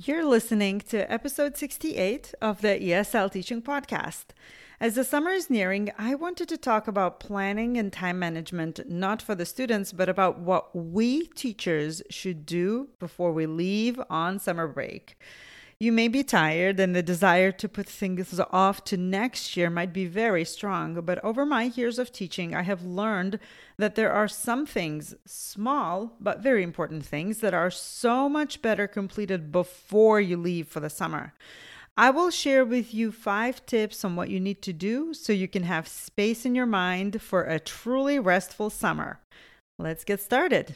You're listening to episode 68 of the ESL Teaching Podcast. As the summer is nearing, I wanted to talk about planning and time management, not for the students, but about what we teachers should do before we leave on summer break. You may be tired, and the desire to put things off to next year might be very strong. But over my years of teaching, I have learned that there are some things, small but very important things, that are so much better completed before you leave for the summer. I will share with you five tips on what you need to do so you can have space in your mind for a truly restful summer. Let's get started.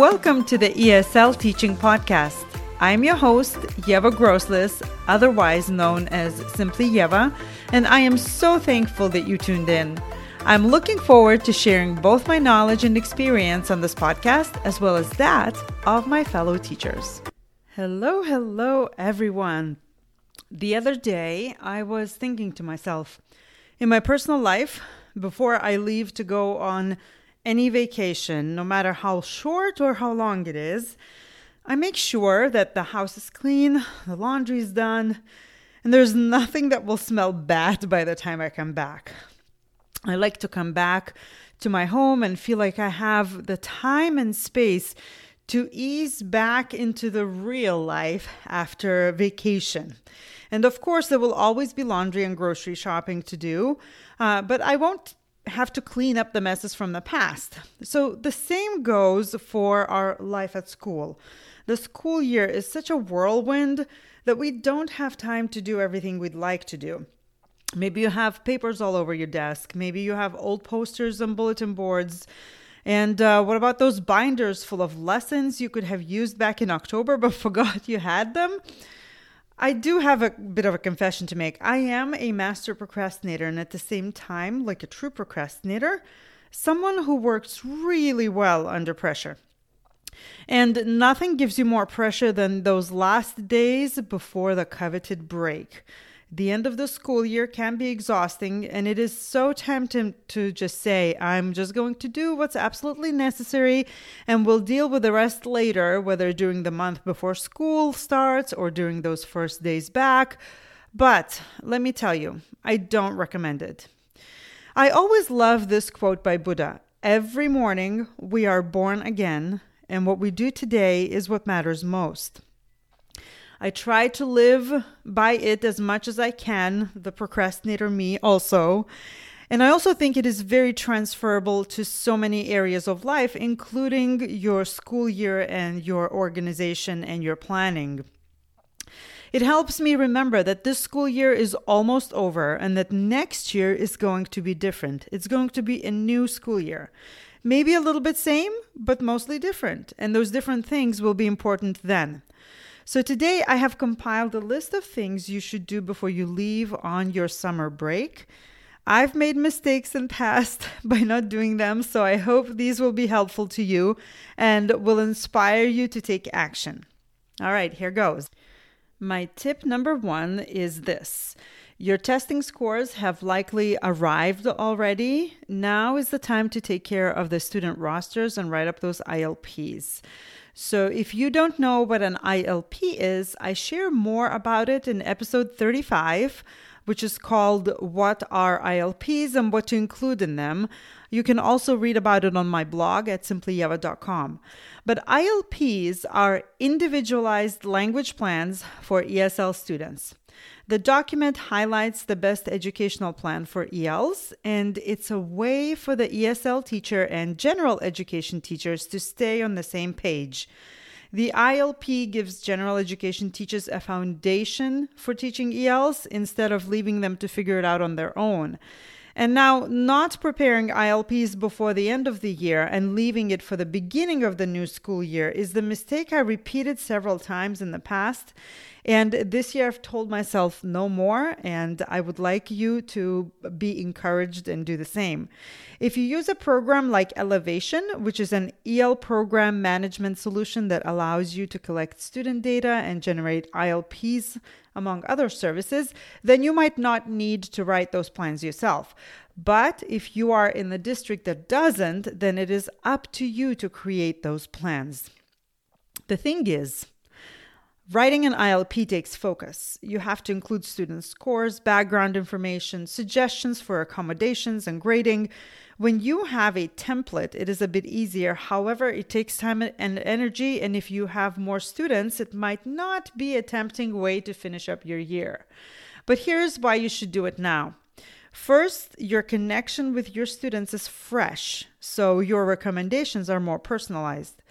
Welcome to the ESL Teaching Podcast. I'm your host, Ieva Groslis, otherwise known as Simply Ieva, and I am so thankful that you tuned in. I'm looking forward to sharing both my knowledge and experience on this podcast, as well as that of my fellow teachers. Hello, hello, everyone. The other day, I was thinking to myself, in my personal life, before I leave to go on any vacation, no matter how short or how long it is, I make sure that the house is clean, the laundry is done, and there's nothing that will smell bad by the time I come back. I like to come back to my home and feel like I have the time and space to ease back into the real life after vacation. And of course, there will always be laundry and grocery shopping to do, uh, but I won't have to clean up the messes from the past. So the same goes for our life at school. The school year is such a whirlwind that we don't have time to do everything we'd like to do. Maybe you have papers all over your desk. Maybe you have old posters and bulletin boards. And uh, what about those binders full of lessons you could have used back in October but forgot you had them? I do have a bit of a confession to make. I am a master procrastinator, and at the same time, like a true procrastinator, someone who works really well under pressure. And nothing gives you more pressure than those last days before the coveted break. The end of the school year can be exhausting, and it is so tempting to just say, I'm just going to do what's absolutely necessary and we'll deal with the rest later, whether during the month before school starts or during those first days back. But let me tell you, I don't recommend it. I always love this quote by Buddha Every morning we are born again, and what we do today is what matters most. I try to live by it as much as I can, the procrastinator me also. And I also think it is very transferable to so many areas of life, including your school year and your organization and your planning. It helps me remember that this school year is almost over and that next year is going to be different. It's going to be a new school year. Maybe a little bit same, but mostly different. And those different things will be important then. So today I have compiled a list of things you should do before you leave on your summer break. I've made mistakes in the past by not doing them, so I hope these will be helpful to you and will inspire you to take action. All right, here goes. My tip number 1 is this. Your testing scores have likely arrived already. Now is the time to take care of the student rosters and write up those ILPs. So, if you don't know what an ILP is, I share more about it in episode 35, which is called What Are ILPs and What to Include in Them. You can also read about it on my blog at simplyieva.com. But ILPs are individualized language plans for ESL students. The document highlights the best educational plan for ELs, and it's a way for the ESL teacher and general education teachers to stay on the same page. The ILP gives general education teachers a foundation for teaching ELs instead of leaving them to figure it out on their own. And now, not preparing ILPs before the end of the year and leaving it for the beginning of the new school year is the mistake I repeated several times in the past. And this year I've told myself no more, and I would like you to be encouraged and do the same. If you use a program like Ellevation, which is an EL program management solution that allows you to collect student data and generate ILPs, among other services, then you might not need to write those plans yourself. But if you are in the district that doesn't, then it is up to you to create those plans. The thing is, Writing an ILP takes focus. You have to include student scores, background information, suggestions for accommodations, and grading. When you have a template, it is a bit easier. However, it takes time and energy, and if you have more students, it might not be a tempting way to finish up your year. But here's why you should do it now. First, your connection with your students is fresh, so your recommendations are more personalized.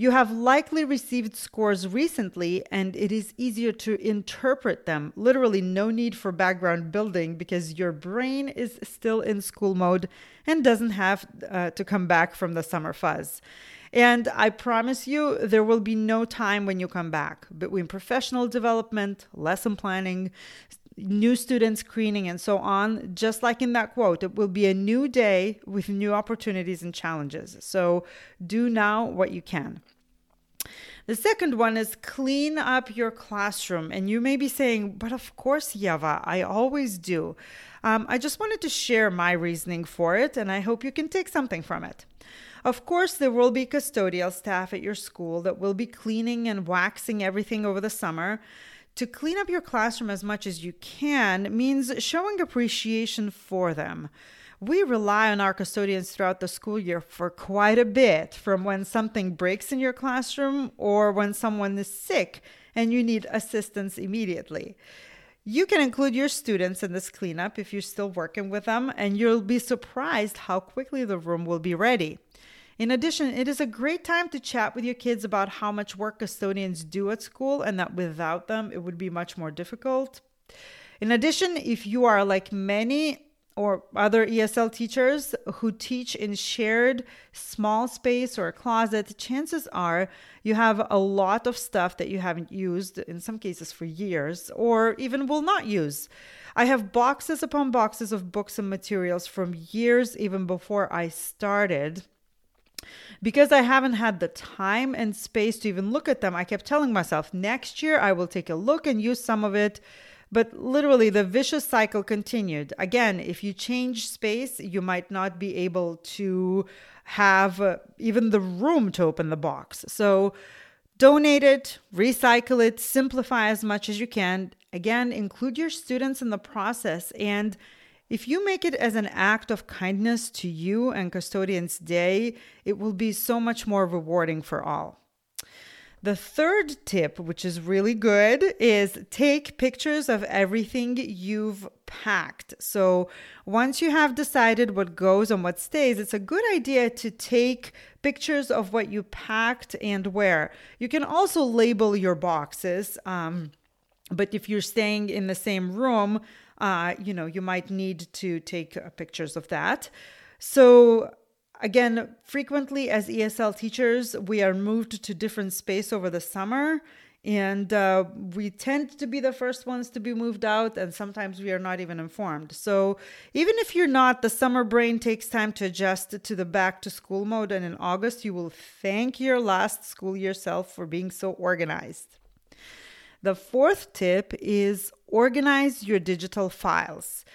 You have likely received scores recently, and it is easier to interpret them. Literally, no need for background building because your brain is still in school mode and doesn't have uh, to come back from the summer fuzz. And I promise you, there will be no time when you come back between professional development, lesson planning, new student screening, and so on. Just like in that quote, it will be a new day with new opportunities and challenges. So do now what you can. The second one is clean up your classroom. And you may be saying, but of course, Ieva, I always do. Um, I just wanted to share my reasoning for it, and I hope you can take something from it. Of course, there will be custodial staff at your school that will be cleaning and waxing everything over the summer. To clean up your classroom as much as you can means showing appreciation for them we rely on our custodians throughout the school year for quite a bit from when something breaks in your classroom or when someone is sick and you need assistance immediately. You can include your students in this cleanup if you're still working with them, and you'll be surprised how quickly the room will be ready. In addition, it is a great time to chat with your kids about how much work custodians do at school and that without them it would be much more difficult. In addition, if you are like many or other ESL teachers who teach in shared small space or a closet, chances are you have a lot of stuff that you haven't used, in some cases for years, or even will not use. I have boxes upon boxes of books and materials from years even before I started. Because I haven't had the time and space to even look at them, I kept telling myself next year I will take a look and use some of it but literally, the vicious cycle continued. Again, if you change space, you might not be able to have uh, even the room to open the box. So, donate it, recycle it, simplify as much as you can. Again, include your students in the process. And if you make it as an act of kindness to you and Custodians Day, it will be so much more rewarding for all. The third tip, which is really good, is take pictures of everything you've packed. So once you have decided what goes and what stays, it's a good idea to take pictures of what you packed and where. You can also label your boxes. Um, but if you're staying in the same room, uh, you know, you might need to take uh, pictures of that. So Again, frequently as ESL teachers, we are moved to different space over the summer and uh, we tend to be the first ones to be moved out and sometimes we are not even informed. So even if you're not the summer brain takes time to adjust to the back to school mode and in august you will thank your last school year self for being so organized. The fourth tip is organize your digital files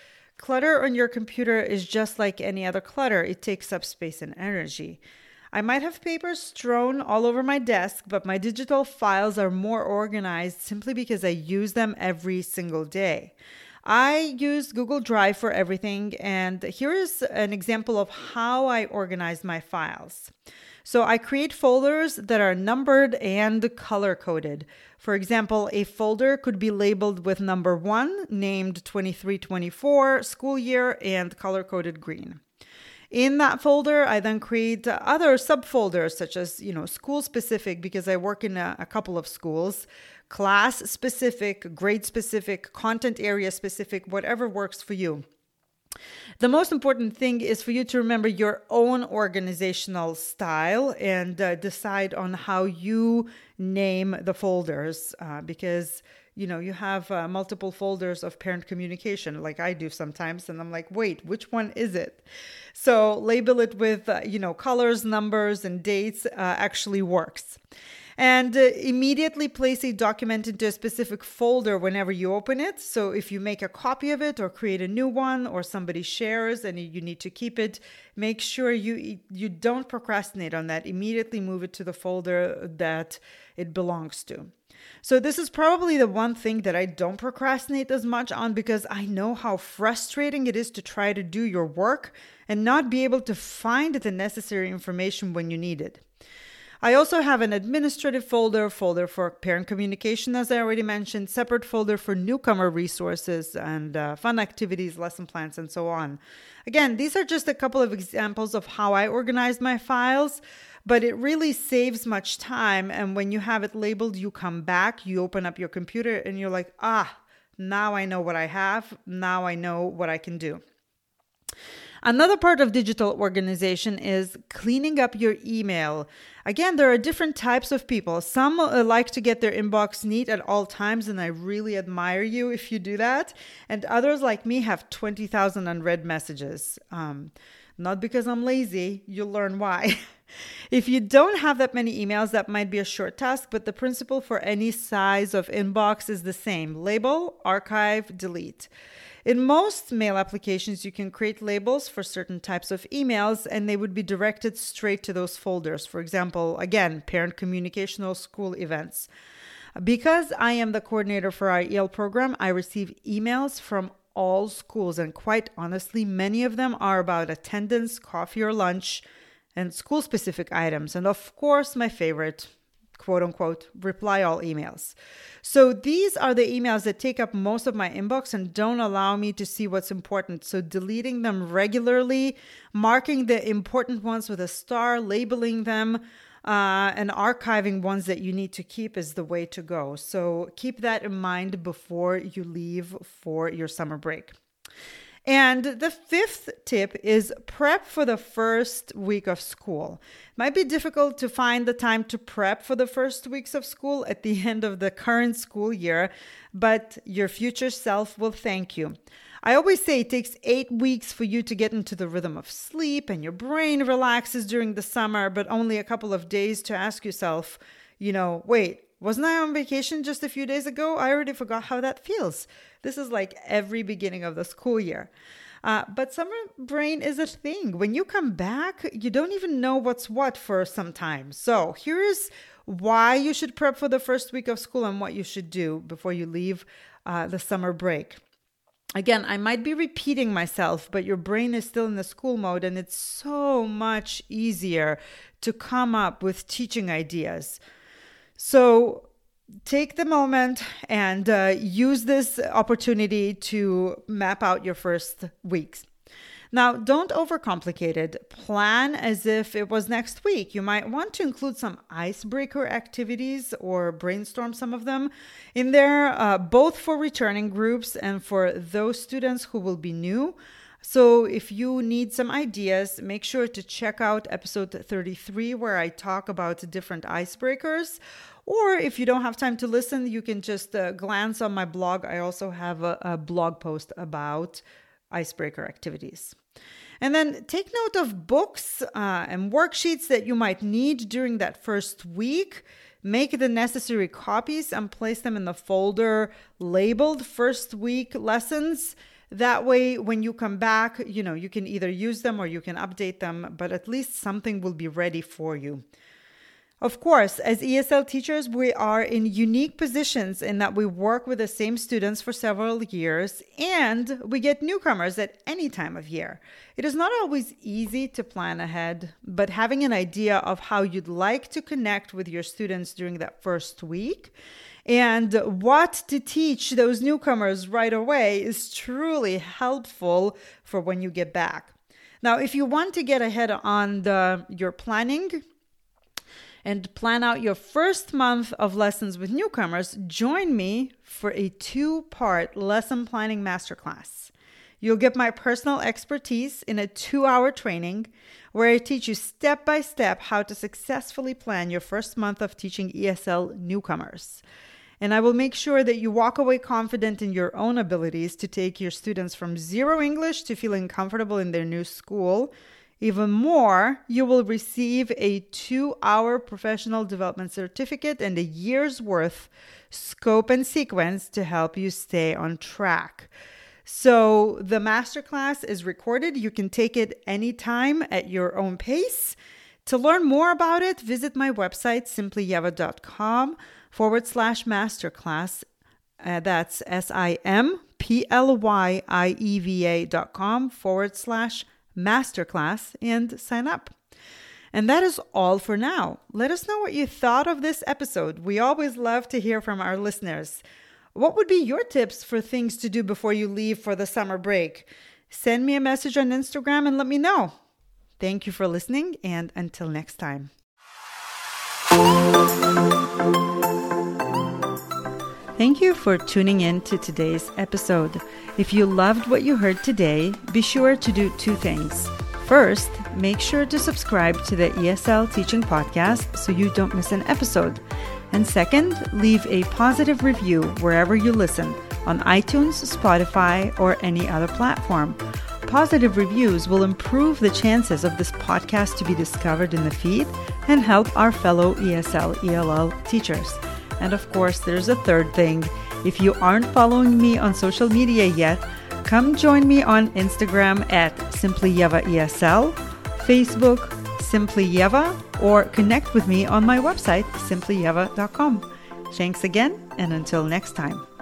Clutter on your computer is just like any other clutter, it takes up space and energy. I might have papers strewn all over my desk, but my digital files are more organized simply because I use them every single day. I use Google Drive for everything, and here is an example of how I organize my files. So I create folders that are numbered and color coded. For example, a folder could be labeled with number one, named 2324 school year, and color coded green. In that folder, I then create other subfolders such as, you know, school specific because I work in a, a couple of schools, class specific, grade specific, content area specific, whatever works for you. The most important thing is for you to remember your own organizational style and uh, decide on how you name the folders uh, because you know you have uh, multiple folders of parent communication like i do sometimes and i'm like wait which one is it? So label it with uh, you know colors numbers and dates uh, actually works and uh, immediately place a document into a specific folder whenever you open it. So if you make a copy of it or create a new one or somebody shares and you need to keep it, make sure you you don't procrastinate on that. Immediately move it to the folder that it belongs to. So, this is probably the one thing that I don't procrastinate as much on because I know how frustrating it is to try to do your work and not be able to find the necessary information when you need it. I also have an administrative folder, folder for parent communication, as I already mentioned, separate folder for newcomer resources and uh, fun activities, lesson plans, and so on. Again, these are just a couple of examples of how I organize my files, but it really saves much time. And when you have it labeled, you come back, you open up your computer, and you're like, ah, now I know what I have, now I know what I can do. Another part of digital organization is cleaning up your email. Again, there are different types of people. Some uh, like to get their inbox neat at all times, and I really admire you if you do that. And others, like me, have 20,000 unread messages. Um, not because I'm lazy, you'll learn why. if you don't have that many emails, that might be a short task, but the principle for any size of inbox is the same label, archive, delete. In most mail applications, you can create labels for certain types of emails and they would be directed straight to those folders. For example, again, parent communication or school events. Because I am the coordinator for our EL program, I receive emails from all schools, and quite honestly, many of them are about attendance, coffee or lunch, and school specific items. And of course, my favorite, quote unquote, reply all emails. So these are the emails that take up most of my inbox and don't allow me to see what's important. So deleting them regularly, marking the important ones with a star, labeling them. Uh, and archiving ones that you need to keep is the way to go. So keep that in mind before you leave for your summer break. And the fifth tip is prep for the first week of school. Might be difficult to find the time to prep for the first weeks of school at the end of the current school year, but your future self will thank you. I always say it takes eight weeks for you to get into the rhythm of sleep and your brain relaxes during the summer, but only a couple of days to ask yourself, you know, wait, wasn't I on vacation just a few days ago? I already forgot how that feels. This is like every beginning of the school year. Uh, but summer brain is a thing. When you come back, you don't even know what's what for some time. So here's why you should prep for the first week of school and what you should do before you leave uh, the summer break. Again, I might be repeating myself, but your brain is still in the school mode, and it's so much easier to come up with teaching ideas. So take the moment and uh, use this opportunity to map out your first weeks. Now, don't overcomplicate it. Plan as if it was next week. You might want to include some icebreaker activities or brainstorm some of them in there, uh, both for returning groups and for those students who will be new. So, if you need some ideas, make sure to check out episode 33, where I talk about different icebreakers. Or if you don't have time to listen, you can just uh, glance on my blog. I also have a, a blog post about icebreaker activities. And then take note of books uh, and worksheets that you might need during that first week. Make the necessary copies and place them in the folder labeled first week lessons that way, when you come back, you know, you can either use them or you can update them, but at least something will be ready for you. Of course, as ESL teachers, we are in unique positions in that we work with the same students for several years and we get newcomers at any time of year. It is not always easy to plan ahead, but having an idea of how you'd like to connect with your students during that first week and what to teach those newcomers right away is truly helpful for when you get back. Now, if you want to get ahead on the, your planning, and plan out your first month of lessons with newcomers, join me for a two part lesson planning masterclass. You'll get my personal expertise in a two hour training where I teach you step by step how to successfully plan your first month of teaching ESL newcomers. And I will make sure that you walk away confident in your own abilities to take your students from zero English to feeling comfortable in their new school. Even more, you will receive a two hour professional development certificate and a year's worth scope and sequence to help you stay on track. So the masterclass is recorded. You can take it anytime at your own pace. To learn more about it, visit my website, simplyieva.com forward slash masterclass. Uh, that's S I M P L Y I E V A dot com forward slash masterclass and sign up. And that is all for now. Let us know what you thought of this episode. We always love to hear from our listeners. What would be your tips for things to do before you leave for the summer break? Send me a message on Instagram and let me know. Thank you for listening, and until next time. Thank you for tuning in to today's episode. If you loved what you heard today, be sure to do two things. First, make sure to subscribe to the ESL Teaching Podcast so you don't miss an episode. And second, leave a positive review wherever you listen on iTunes, Spotify, or any other platform. Positive reviews will improve the chances of this podcast to be discovered in the feed and help our fellow ESL ELL teachers. And of course, there's a third thing. If you aren't following me on social media yet, come join me on Instagram at SimplyIevaESL, Facebook Simply Ieva, or connect with me on my website, simplyieva.com. Thanks again, and until next time.